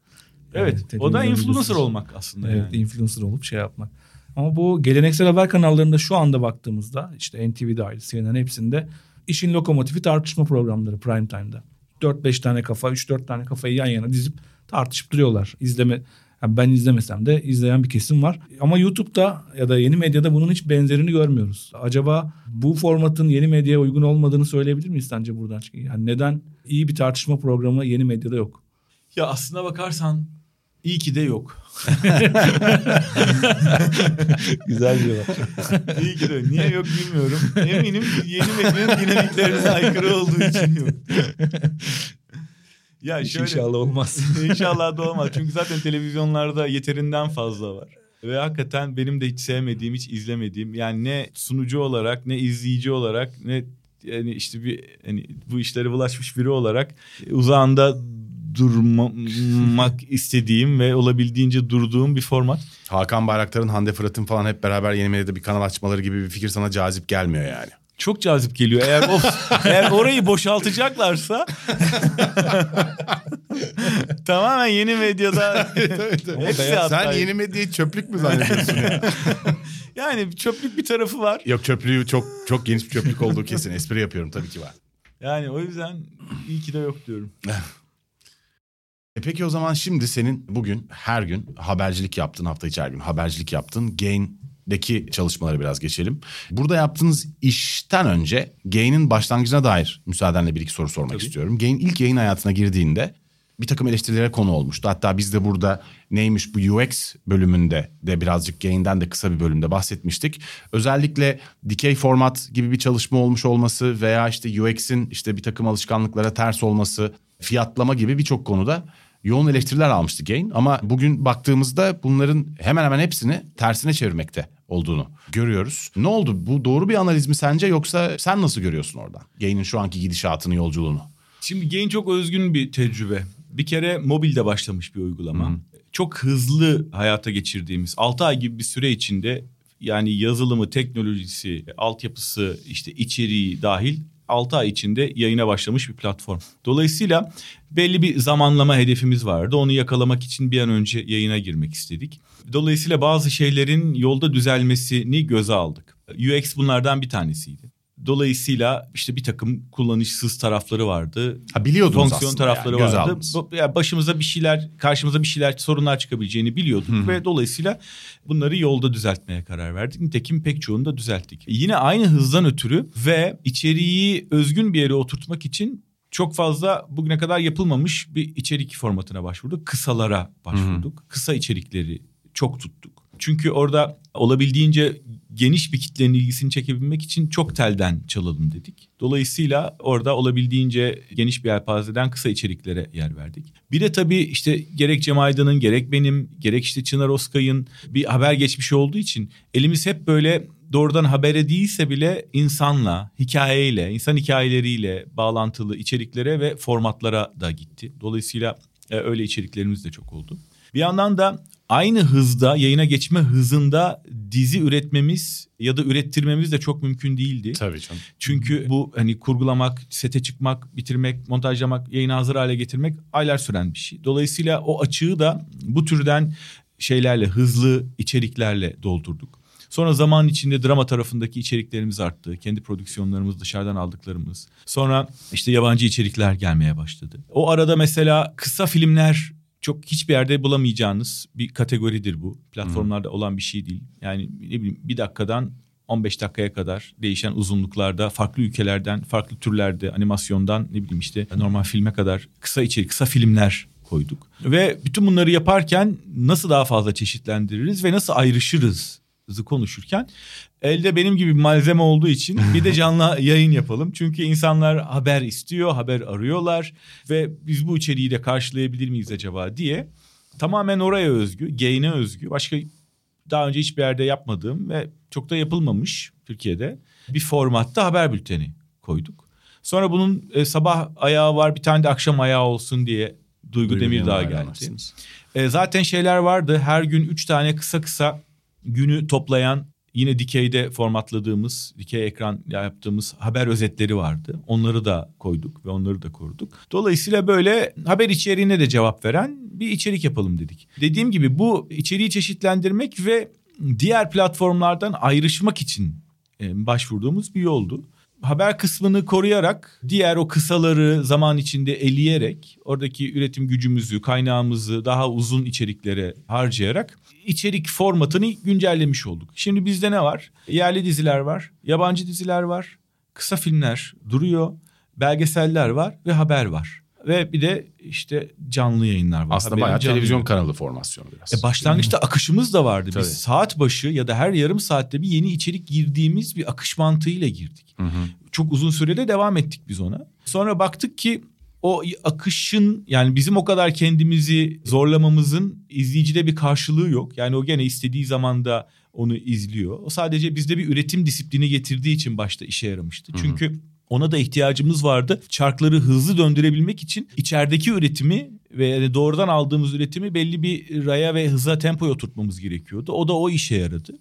Evet, Yani o da influencer olmak aslında Evet, yani. influencer olup şey yapmak. Ama bu geleneksel haber kanallarında şu anda baktığımızda işte NTV dahil CNN hepsinde işin lokomotifi tartışma programları prime time'da. 4-5 tane kafa, 3-4 tane kafayı yan yana dizip tartışıp duruyorlar. İzleme yani ben izlemesem de izleyen bir kesim var. Ama YouTube'da ya da yeni medyada bunun hiç benzerini görmüyoruz. Acaba bu formatın yeni medyaya uygun olmadığını söyleyebilir miyiz sence buradan? Yani neden iyi bir tartışma programı yeni medyada yok? Ya aslına bakarsan iyi ki de yok. Güzel diyorlar. İyi ki de. Niye yok bilmiyorum. Eminim yeni medyanın dinamiklerine aykırı olduğu için yok. ya şöyle. İnşallah olmaz. İnşallah da olmaz. Çünkü zaten televizyonlarda yeterinden fazla var. Ve hakikaten benim de hiç sevmediğim, hiç izlemediğim yani ne sunucu olarak ne izleyici olarak ne yani işte bir hani bu işlere bulaşmış biri olarak uzağında durmak istediğim ve olabildiğince durduğum bir format. Hakan Bayraktar'ın Hande Fırat'ın falan hep beraber yeni medyada bir kanal açmaları gibi bir fikir sana cazip gelmiyor yani. Çok cazip geliyor. Eğer o, eğer orayı boşaltacaklarsa tamamen yeni medyada hepsi Sen hatta. yeni medyayı çöplük mü zannediyorsun ya? Yani çöplük bir tarafı var. Yok çöplüğü çok çok geniş bir çöplük olduğu kesin. Espri yapıyorum tabii ki var. Yani o yüzden iyi ki de yok diyorum. E peki o zaman şimdi senin bugün her gün habercilik yaptın hafta içi her gün habercilik yaptın. Gain'deki çalışmalara biraz geçelim. Burada yaptığınız işten önce Gain'in başlangıcına dair müsaadenle bir iki soru sormak Tabii. istiyorum. Gain ilk yayın hayatına girdiğinde bir takım eleştirilere konu olmuştu. Hatta biz de burada neymiş bu UX bölümünde de birazcık Gain'den de kısa bir bölümde bahsetmiştik. Özellikle dikey format gibi bir çalışma olmuş olması veya işte UX'in işte bir takım alışkanlıklara ters olması, fiyatlama gibi birçok konuda yoğun eleştiriler almıştı Gain. Ama bugün baktığımızda bunların hemen hemen hepsini tersine çevirmekte olduğunu görüyoruz. Ne oldu? Bu doğru bir analiz mi sence yoksa sen nasıl görüyorsun oradan? Gain'in şu anki gidişatını, yolculuğunu. Şimdi Gain çok özgün bir tecrübe. Bir kere mobilde başlamış bir uygulama. Çok hızlı hayata geçirdiğimiz 6 ay gibi bir süre içinde yani yazılımı, teknolojisi, altyapısı, işte içeriği dahil 6 ay içinde yayına başlamış bir platform. Dolayısıyla belli bir zamanlama hedefimiz vardı. Onu yakalamak için bir an önce yayına girmek istedik. Dolayısıyla bazı şeylerin yolda düzelmesini göze aldık. UX bunlardan bir tanesiydi. Dolayısıyla işte bir takım kullanışsız tarafları vardı. Ha biliyordunuz Fonksiyon aslında tarafları yani, göze vardı. aldınız. Yani başımıza bir şeyler, karşımıza bir şeyler, sorunlar çıkabileceğini biliyorduk ve dolayısıyla bunları yolda düzeltmeye karar verdik. Nitekim pek çoğunu da düzelttik. Yine aynı hızdan ötürü ve içeriği özgün bir yere oturtmak için çok fazla bugüne kadar yapılmamış bir içerik formatına başvurduk. Kısalara başvurduk. Kısa içerikleri çok tuttuk. Çünkü orada olabildiğince geniş bir kitlenin ilgisini çekebilmek için çok telden çalalım dedik. Dolayısıyla orada olabildiğince geniş bir yelpazeden kısa içeriklere yer verdik. Bir de tabii işte gerek Cem Aydın'ın gerek benim gerek işte Çınar Oskay'ın bir haber geçmişi olduğu için elimiz hep böyle doğrudan habere değilse bile insanla, hikayeyle, insan hikayeleriyle bağlantılı içeriklere ve formatlara da gitti. Dolayısıyla e, öyle içeriklerimiz de çok oldu. Bir yandan da aynı hızda yayına geçme hızında dizi üretmemiz ya da ürettirmemiz de çok mümkün değildi. Tabii canım. Çünkü bu hani kurgulamak, sete çıkmak, bitirmek, montajlamak, yayına hazır hale getirmek aylar süren bir şey. Dolayısıyla o açığı da bu türden şeylerle, hızlı içeriklerle doldurduk. Sonra zaman içinde drama tarafındaki içeriklerimiz arttı. Kendi prodüksiyonlarımız, dışarıdan aldıklarımız. Sonra işte yabancı içerikler gelmeye başladı. O arada mesela kısa filmler çok hiçbir yerde bulamayacağınız bir kategoridir bu. Platformlarda olan bir şey değil. Yani ne bileyim bir dakikadan 15 dakikaya kadar değişen uzunluklarda farklı ülkelerden farklı türlerde animasyondan ne bileyim işte normal filme kadar kısa içerik kısa filmler koyduk. Ve bütün bunları yaparken nasıl daha fazla çeşitlendiririz ve nasıl ayrışırız konuşurken elde benim gibi malzeme olduğu için bir de canlı yayın yapalım. Çünkü insanlar haber istiyor, haber arıyorlar ve biz bu içeriği de karşılayabilir miyiz acaba diye tamamen oraya özgü, gain'e özgü, başka daha önce hiçbir yerde yapmadığım ve çok da yapılmamış Türkiye'de bir formatta haber bülteni koyduk. Sonra bunun e, sabah ayağı var bir tane de akşam ayağı olsun diye Duygu, Duygu Demirdağ geldi. E, zaten şeyler vardı her gün üç tane kısa kısa günü toplayan yine dikeyde formatladığımız, dikey ekran yaptığımız haber özetleri vardı. Onları da koyduk ve onları da koruduk. Dolayısıyla böyle haber içeriğine de cevap veren bir içerik yapalım dedik. Dediğim gibi bu içeriği çeşitlendirmek ve diğer platformlardan ayrışmak için e, başvurduğumuz bir yoldu. Haber kısmını koruyarak diğer o kısaları zaman içinde eleyerek oradaki üretim gücümüzü, kaynağımızı daha uzun içeriklere harcayarak içerik formatını güncellemiş olduk. Şimdi bizde ne var? Yerli diziler var, yabancı diziler var, kısa filmler duruyor, belgeseller var ve haber var. Ve bir de işte canlı yayınlar var. Aslında bayağı canlı televizyon kanalı formasyonu biraz. E başlangıçta akışımız da vardı. Tabii. Biz saat başı ya da her yarım saatte bir yeni içerik girdiğimiz bir akış mantığıyla girdik. Hı hı. Çok uzun sürede devam ettik biz ona. Sonra baktık ki o akışın yani bizim o kadar kendimizi zorlamamızın izleyicide bir karşılığı yok. Yani o gene istediği zamanda onu izliyor. O sadece bizde bir üretim disiplini getirdiği için başta işe yaramıştı. Çünkü ona da ihtiyacımız vardı. Çarkları hızlı döndürebilmek için içerideki üretimi ve doğrudan aldığımız üretimi belli bir raya ve hıza tempoya oturtmamız gerekiyordu. O da o işe yaradı.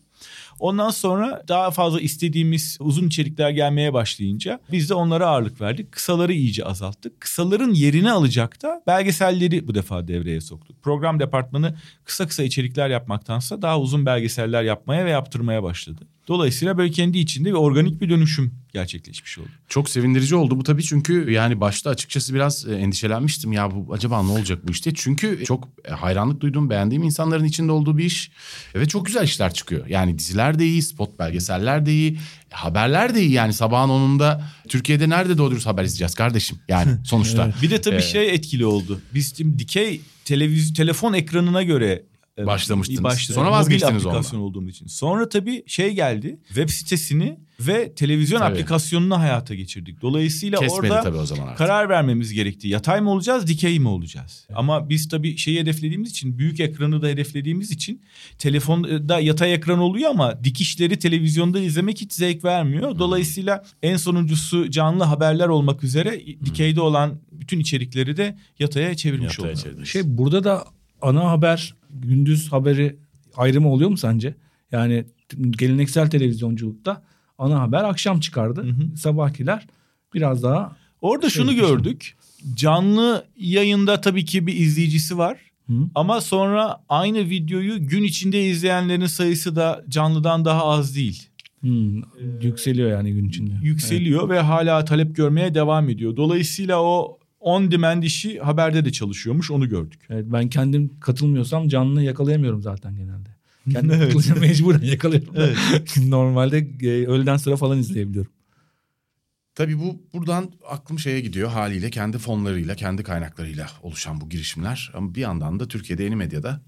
Ondan sonra daha fazla istediğimiz uzun içerikler gelmeye başlayınca biz de onlara ağırlık verdik. Kısaları iyice azalttık. Kısaların yerini alacak da belgeselleri bu defa devreye soktuk. Program departmanı kısa kısa içerikler yapmaktansa daha uzun belgeseller yapmaya ve yaptırmaya başladı. Dolayısıyla böyle kendi içinde bir organik bir dönüşüm gerçekleşmiş oldu. Çok sevindirici oldu bu tabii çünkü yani başta açıkçası biraz e, endişelenmiştim ya bu acaba ne olacak bu işte. Çünkü çok e, hayranlık duyduğum, beğendiğim insanların içinde olduğu bir iş ve çok güzel işler çıkıyor. Yani diziler de iyi, spot belgeseller de iyi, e, haberler de iyi yani sabahın onunda Türkiye'de nerede doğru dürüst haber izleyeceğiz kardeşim yani sonuçta. Bir de tabii Evet. şey etkili oldu. Biz şimdi dikey televizyon telefon ekranına göre e, Başlamıştınız. başladık. Sonra Mobil vazgeçtiniz aplikasyon olduğumuz için. Sonra tabii şey geldi. Web sitesini ve televizyon Tabii. aplikasyonunu hayata geçirdik. Dolayısıyla Kesmedi orada tabii o zaman artık. karar vermemiz gerekti. Yatay mı olacağız, dikey mi olacağız? Ama biz tabii şeyi hedeflediğimiz için, büyük ekranı da hedeflediğimiz için telefonda yatay ekran oluyor ama dikişleri televizyonda izlemek hiç zevk vermiyor. Dolayısıyla en sonuncusu canlı haberler olmak üzere dikeyde olan bütün içerikleri de yataya çevirmiş Yataya olduk. çevirdiniz. Şey burada da ana haber gündüz haberi ayrımı oluyor mu sence? Yani geleneksel televizyonculukta ana haber akşam çıkardı. Hı hı. Sabahkiler biraz daha Orada Şey, şunu gördük. Canlı yayında tabii ki bir izleyicisi var. Hı. Ama sonra aynı videoyu gün içinde izleyenlerin sayısı da canlıdan daha az değil. Hmm, yükseliyor yani gün içinde. Yükseliyor ve hala talep görmeye devam ediyor. Dolayısıyla o on demand işi haberde de çalışıyormuş onu gördük. Evet, ben kendim katılmıyorsam canlı yakalayamıyorum zaten genelde. Kendim Evet. katılınca mecburen yakalıyorum. Evet. Normalde e, öğleden sonra falan izleyebiliyorum. Tabii bu buradan aklım şeye gidiyor haliyle kendi fonlarıyla, kendi kaynaklarıyla oluşan bu girişimler. Ama bir yandan da Türkiye'de yeni medyada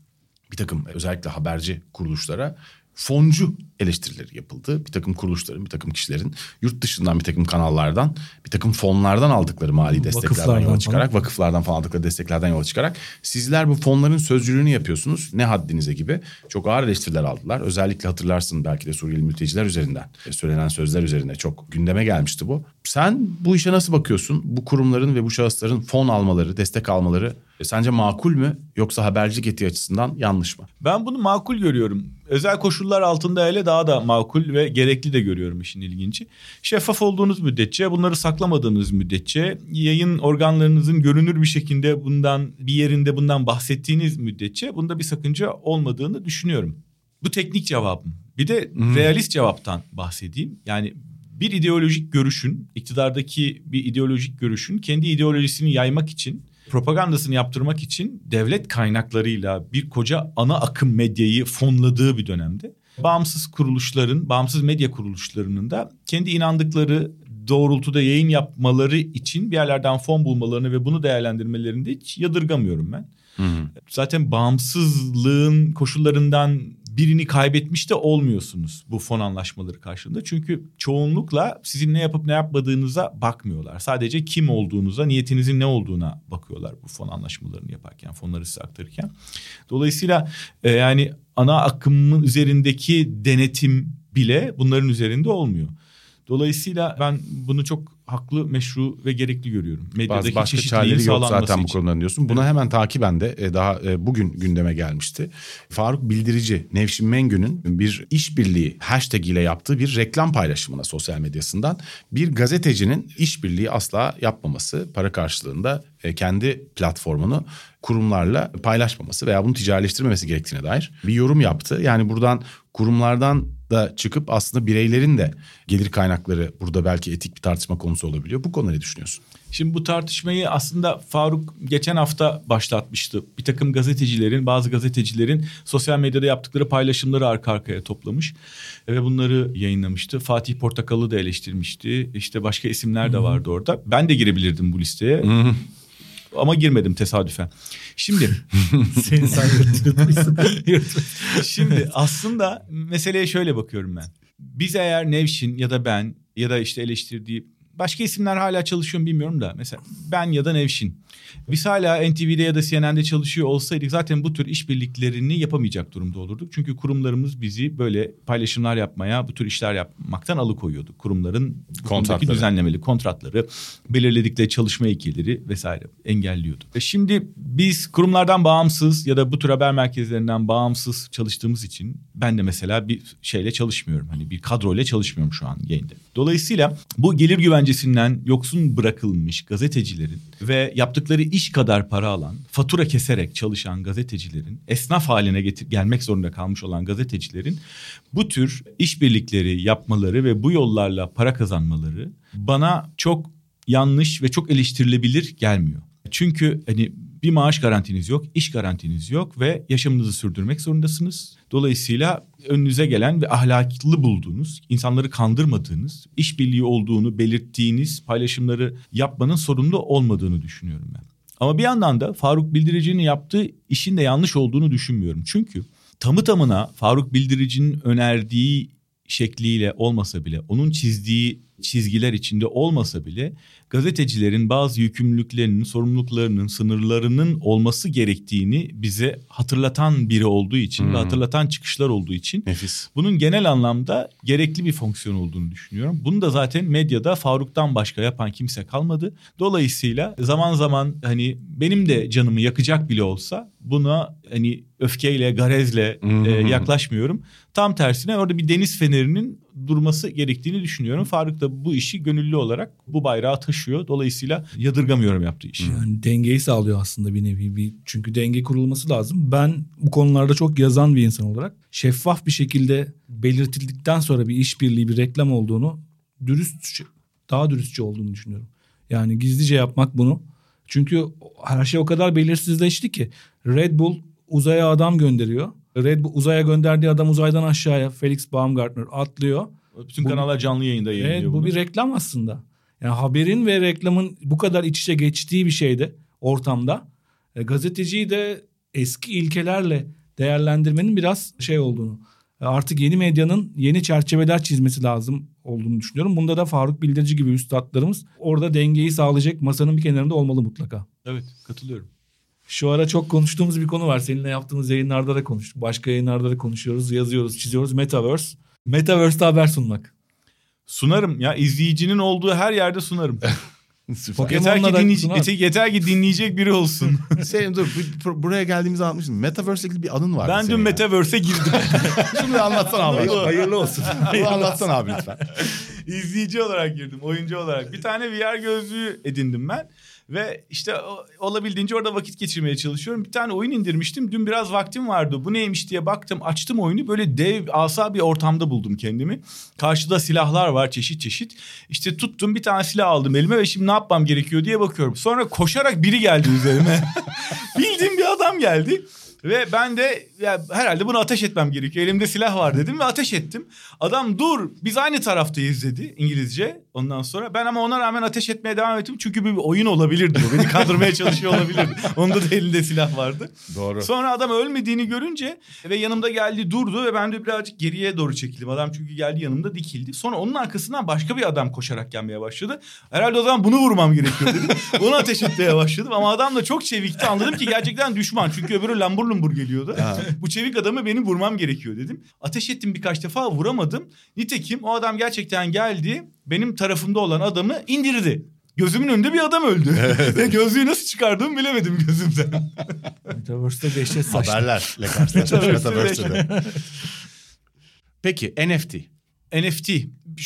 bir takım özellikle haberci kuruluşlara foncu eleştirileri yapıldı. Bir takım kuruluşların, bir takım kişilerin yurt dışından bir takım kanallardan, bir takım fonlardan aldıkları mali desteklerden Vakıflardan yola falan. çıkarak, vakıflardan falan aldıkları desteklerden yola çıkarak sizler bu fonların sözcülüğünü yapıyorsunuz. Ne haddinize gibi çok ağır eleştiriler aldılar. Özellikle hatırlarsın belki de Suriyeli mülteciler üzerinden e, söylenen sözler üzerine çok gündeme gelmişti bu. Sen bu işe nasıl bakıyorsun? Bu kurumların ve bu şahısların fon almaları, destek almaları e, sence makul mü yoksa habercilik etiği açısından yanlış mı? Ben bunu makul görüyorum. Özel koşullar altında hele daha da makul ve gerekli de görüyorum işin ilginci. Şeffaf olduğunuz müddetçe, bunları saklamadığınız müddetçe, yayın organlarınızın görünür bir şekilde bundan bir yerinde bundan bahsettiğiniz müddetçe bunda bir sakınca olmadığını düşünüyorum. Bu teknik cevabım. Bir de realist cevaptan bahsedeyim. Yani bir ideolojik görüşün, iktidardaki bir ideolojik görüşün kendi ideolojisini yaymak için propagandasını yaptırmak için devlet kaynaklarıyla bir koca ana akım medyayı fonladığı bir dönemde bağımsız kuruluşların, bağımsız medya kuruluşlarının da kendi inandıkları doğrultuda yayın yapmaları için bir yerlerden fon bulmalarını ve bunu değerlendirmelerini de hiç yadırgamıyorum ben. Zaten bağımsızlığın koşullarından birini kaybetmiş de olmuyorsunuz bu fon anlaşmaları karşılığında. Çünkü çoğunlukla sizin ne yapıp ne yapmadığınıza bakmıyorlar. Sadece kim olduğunuza, niyetinizin ne olduğuna bakıyorlar bu fon anlaşmalarını yaparken, fonları size aktarırken. Dolayısıyla e, yani ana akımın üzerindeki denetim bile bunların üzerinde olmuyor. Dolayısıyla ben bunu çok haklı, meşru ve gerekli görüyorum. Medyadaki Bazı başka çareleri yok zaten bu konuların diyorsun. Buna hemen takiben de e, daha e, bugün gündeme gelmişti. Faruk Bildirici, Nevşin Mengü'nün bir işbirliği hashtag ile yaptığı bir reklam paylaşımına sosyal medyasından bir gazetecinin işbirliği asla yapmaması, para karşılığında e, kendi platformunu kurumlarla paylaşmaması veya bunu ticarileştirmemesi gerektiğine dair bir yorum yaptı. Yani buradan kurumlardan da çıkıp aslında bireylerin de gelir kaynakları burada belki etik bir tartışma konusu olabiliyor. Bu konuda ne düşünüyorsun? Şimdi bu tartışmayı aslında Faruk geçen hafta başlatmıştı. Bir takım gazetecilerin, bazı gazetecilerin sosyal medyada yaptıkları paylaşımları arka arkaya toplamış ve bunları yayınlamıştı. Fatih Portakal'ı da eleştirmişti. İşte başka isimler de vardı orada. Ben de girebilirdim bu listeye. Ama girmedim tesadüfen. Şimdi Seni sen yırtmışsın. Şimdi aslında meseleye şöyle bakıyorum ben. Biz eğer Nevşin ya da ben ya da işte eleştirdiği başka isimler hala çalışıyor mu bilmiyorum da mesela ben ya da Nevşin. Biz hala NTV'de ya da CNN'de çalışıyor olsaydık zaten bu tür işbirliklerini yapamayacak durumda olurduk. Çünkü kurumlarımız bizi böyle paylaşımlar yapmaya, bu tür işler yapmaktan alıkoyuyordu. Kurumların Kontratları. düzenlemeli kontratları, belirledikleri çalışma ilkeleri vesaire engelliyordu. E şimdi biz kurumlardan bağımsız ya da bu tür haber merkezlerinden bağımsız çalıştığımız için ben de mesela bir şeyle çalışmıyorum. Hani bir kadroyla çalışmıyorum şu an yayında. Dolayısıyla bu gelir güvencesinden yoksun bırakılmış gazetecilerin ve yaptıkları iş kadar para alan, fatura keserek çalışan gazetecilerin, esnaf haline getir gelmek zorunda kalmış olan gazetecilerin bu tür işbirlikleri yapmaları ve bu yollarla para kazanmaları bana çok yanlış ve çok eleştirilebilir gelmiyor. Çünkü hani bir maaş garantiniz yok, iş garantiniz yok ve yaşamınızı sürdürmek zorundasınız. Dolayısıyla önünüze gelen ve ahlaklı bulduğunuz, insanları kandırmadığınız, işbirliği olduğunu belirttiğiniz paylaşımları yapmanın sorumlu olmadığını düşünüyorum ben. Ama bir yandan da Faruk Bildirici'nin yaptığı işin de yanlış olduğunu düşünmüyorum. Çünkü tamı tamına Faruk Bildirici'nin önerdiği şekliyle olmasa bile, onun çizdiği çizgiler içinde olmasa bile gazetecilerin bazı yükümlülüklerinin, sorumluluklarının, sınırlarının olması gerektiğini bize hatırlatan biri olduğu için ve hatırlatan çıkışlar olduğu için Nefis. bunun genel anlamda gerekli bir fonksiyon olduğunu düşünüyorum. Bunu da zaten medyada Faruk'tan başka yapan kimse kalmadı. Dolayısıyla zaman zaman hani benim de canımı yakacak bile olsa buna hani öfkeyle, garezle e, yaklaşmıyorum. Tam tersine orada bir deniz fenerinin durması gerektiğini düşünüyorum. Faruk da bu işi gönüllü olarak bu bayrağı taşıyor. Dolayısıyla yadırgamıyorum yaptığı işi. Yani dengeyi sağlıyor aslında bir nevi. Bir, çünkü denge kurulması lazım. Ben bu konularda çok yazan bir insan olarak şeffaf bir şekilde belirtildikten sonra bir işbirliği, bir reklam olduğunu dürüst daha dürüstçe olduğunu düşünüyorum. Yani gizlice yapmak bunu. Çünkü her şey o kadar belirsizleşti ki Red Bull uzaya adam gönderiyor. Red Bull uzaya gönderdiği adam uzaydan aşağıya Felix Baumgartner atlıyor. Bütün Bu- kanallar canlı yayında yayınlıyor Evet bu bunu. bir reklam aslında. Yani haberin ve reklamın bu kadar iç içe geçtiği bir şeyde ortamda e, gazeteciyi de eski ilkelerle değerlendirmenin biraz şey olduğunu e, artık yeni medyanın yeni çerçeveler çizmesi lazım olduğunu düşünüyorum. Bunda da Faruk Bildirici gibi üstadlarımız orada dengeyi sağlayacak masanın bir kenarında olmalı mutlaka. Evet katılıyorum. Şu ara çok konuştuğumuz bir konu var. Seninle yaptığımız yayınlarda da konuştuk. Başka yayınlarda da konuşuyoruz, yazıyoruz, çiziyoruz. Metaverse. Metaverse'te haber sunmak. Sunarım ya izleyicinin olduğu her yerde sunarım. Yeter, ki sunar. yeter, yeter ki dinleyecek biri olsun. Senin dur bu- buraya geldiğimizde anlatmıştım. Metaverse ile ilgili bir anın var. ben dün Metaverse'e girdim. Şunu bir anlatsana abi. Hayırlı olsun. Bunu anlatsana abi lütfen. İzleyici olarak girdim, oyuncu olarak. Bir tane VR gözlüğü edindim ben. Ve işte olabildiğince orada vakit geçirmeye çalışıyorum. Bir tane oyun indirmiştim. Dün biraz vaktim vardı. Bu neymiş diye baktım. Açtım oyunu. Böyle dev asa bir ortamda buldum kendimi. Karşıda silahlar var çeşit çeşit. İşte tuttum bir tane silah aldım elime ve şimdi ne yapmam gerekiyor diye bakıyorum. Sonra koşarak biri geldi üzerime. Bildiğim bir adam geldi. Ve ben de ya herhalde bunu ateş etmem gerekiyor. Elimde silah var dedim ve ateş ettim. Adam dur biz aynı taraftayız dedi İngilizce. Ondan sonra ben ama ona rağmen ateş etmeye devam ettim. Çünkü bir oyun olabilirdi bu. Beni kandırmaya çalışıyor olabilirdi. Onda da elinde silah vardı. Doğru. Sonra adam ölmediğini görünce ve yanımda geldi durdu ve ben de birazcık geriye doğru çekildim. Adam çünkü geldi yanımda dikildi. Sonra onun arkasından başka bir adam koşarak gelmeye başladı. Herhalde o zaman bunu vurmam gerekiyor dedim. Onu ateş etmeye başladım ama adam da çok çevikti. Anladım ki gerçekten düşman. Çünkü öbürü lambur lumbur geliyordu. Bu çevik adamı benim vurmam gerekiyor dedim. Ateş ettim birkaç defa vuramadım. Nitekim o adam gerçekten geldi. Benim tarafımda olan adamı indirdi. Gözümün önünde bir adam öldü. Ve gözlüğü nasıl çıkardığımı bilemedim gözümden. Metaverse'te dehşet saçtı. Haberlerle karşılaşmış Metaverse Metaverse'de. Peki NFT. NFT.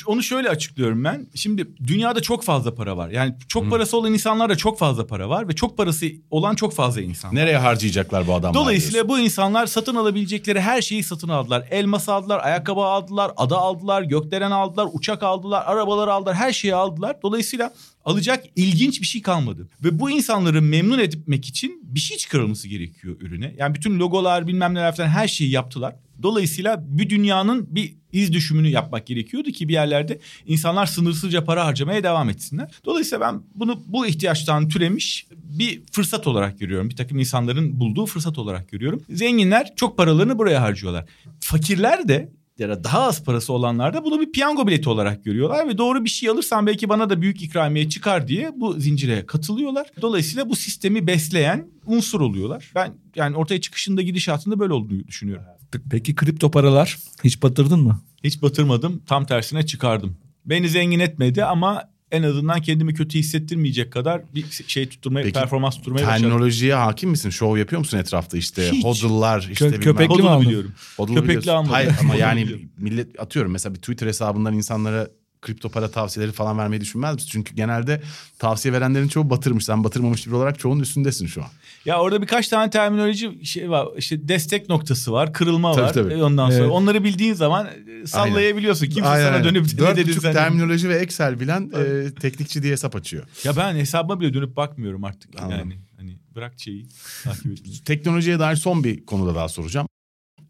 Onu şöyle açıklıyorum ben. Şimdi dünyada çok fazla para var. Yani çok parası olan insanlarda çok fazla para var ve çok parası olan çok fazla insan. var. Nereye harcayacaklar bu adamlar? Dolayısıyla bu insanlar satın alabilecekleri her şeyi satın aldılar. Elmas aldılar, ayakkabı aldılar, ada aldılar, gökdelen aldılar, uçak aldılar, arabalar aldılar, her şeyi aldılar. Dolayısıyla alacak ilginç bir şey kalmadı. Ve bu insanları memnun etmek için bir şey çıkarılması gerekiyor ürüne. Yani bütün logolar bilmem neler falan her şeyi yaptılar. Dolayısıyla bir dünyanın bir iz düşümünü yapmak gerekiyordu ki bir yerlerde insanlar sınırsızca para harcamaya devam etsinler. Dolayısıyla ben bunu bu ihtiyaçtan türemiş bir fırsat olarak görüyorum. Bir takım insanların bulduğu fırsat olarak görüyorum. Zenginler çok paralarını buraya harcıyorlar. Fakirler de ya da daha az parası olanlar da bunu bir piyango bileti olarak görüyorlar ve doğru bir şey alırsam belki bana da büyük ikramiye çıkar diye bu zincire katılıyorlar. Dolayısıyla bu sistemi besleyen unsur oluyorlar. Ben yani ortaya çıkışında gidişatında böyle olduğunu düşünüyorum. Peki kripto paralar hiç batırdın mı? Hiç batırmadım. Tam tersine çıkardım. Beni zengin etmedi ama en azından kendimi kötü hissettirmeyecek kadar bir şey tutturmaya, Peki, performans tutturmaya başardım. Teknolojiye hakim misin? Şov yapıyor musun etrafta işte? Hiç. Hodl'lar işte Kö- bilmem- köpekli mi aldın? biliyorum. Hodl'u Köpekli biliyorsun. almadım. Hayır ama yani millet atıyorum mesela bir Twitter hesabından insanlara kripto para tavsiyeleri falan vermeyi düşünmez misin? Çünkü genelde tavsiye verenlerin çoğu batırmış. Sen batırmamış biri olarak çoğunun üstündesin şu an. Ya orada birkaç tane terminoloji şey var. İşte destek noktası var, kırılma Tabii, var. tabii. E, Ondan sonra Evet. onları bildiğin zaman e, sallayabiliyorsun. Kimse sana dönüp ne Dört dedin buçuk sen? terminoloji ve Excel bilen e, teknikçi diye hesap açıyor. Ya ben hesabıma bile dönüp bakmıyorum artık. Anladım. Yani hani bırak şeyi takip etmeyi. Teknolojiye dair son bir konuda daha soracağım.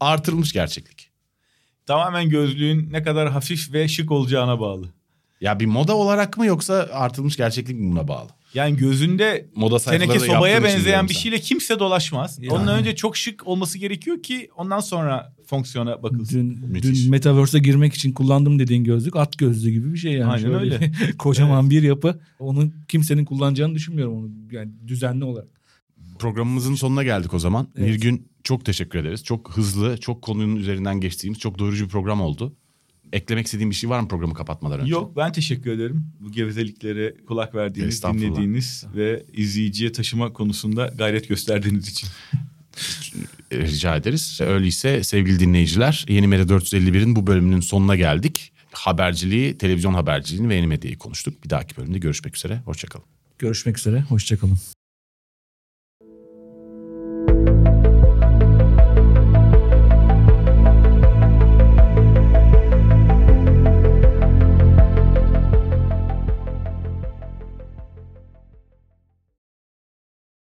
Artırılmış gerçeklik. Tamamen gözlüğün ne kadar hafif ve şık olacağına bağlı. Ya bir moda olarak mı yoksa artırılmış gerçeklik mi buna bağlı? Yani gözünde Moda teneke sobaya benzeyen bir şeyle kimse dolaşmaz. Yani. Ondan önce çok şık olması gerekiyor ki ondan sonra fonksiyona bakılsın. Dün, Müthiş. dün Metaverse'e girmek için kullandım dediğin gözlük at gözlüğü gibi bir şey yani. Aynen Şöyle öyle. kocaman bir yapı. Onu kimsenin kullanacağını düşünmüyorum onu yani düzenli olarak. Programımızın sonuna geldik o zaman. Evet. Bir gün çok teşekkür ederiz. Çok hızlı, çok konunun üzerinden geçtiğimiz çok doyurucu bir program oldu. Eklemek istediğim bir şey var mı programı kapatmadan önce? Yok ben teşekkür ederim. Bu gevezeliklere kulak verdiğiniz, dinlediğiniz ve izleyiciye taşıma konusunda gayret gösterdiğiniz için. Rica ederiz. Öyleyse sevgili dinleyiciler Yeni Medya 451'in bu bölümünün sonuna geldik. haberciliği, televizyon haberciliğini ve yeni medyayı konuştuk. Bir dahaki bölümde görüşmek üzere. Hoşçakalın. Görüşmek üzere. Hoşçakalın.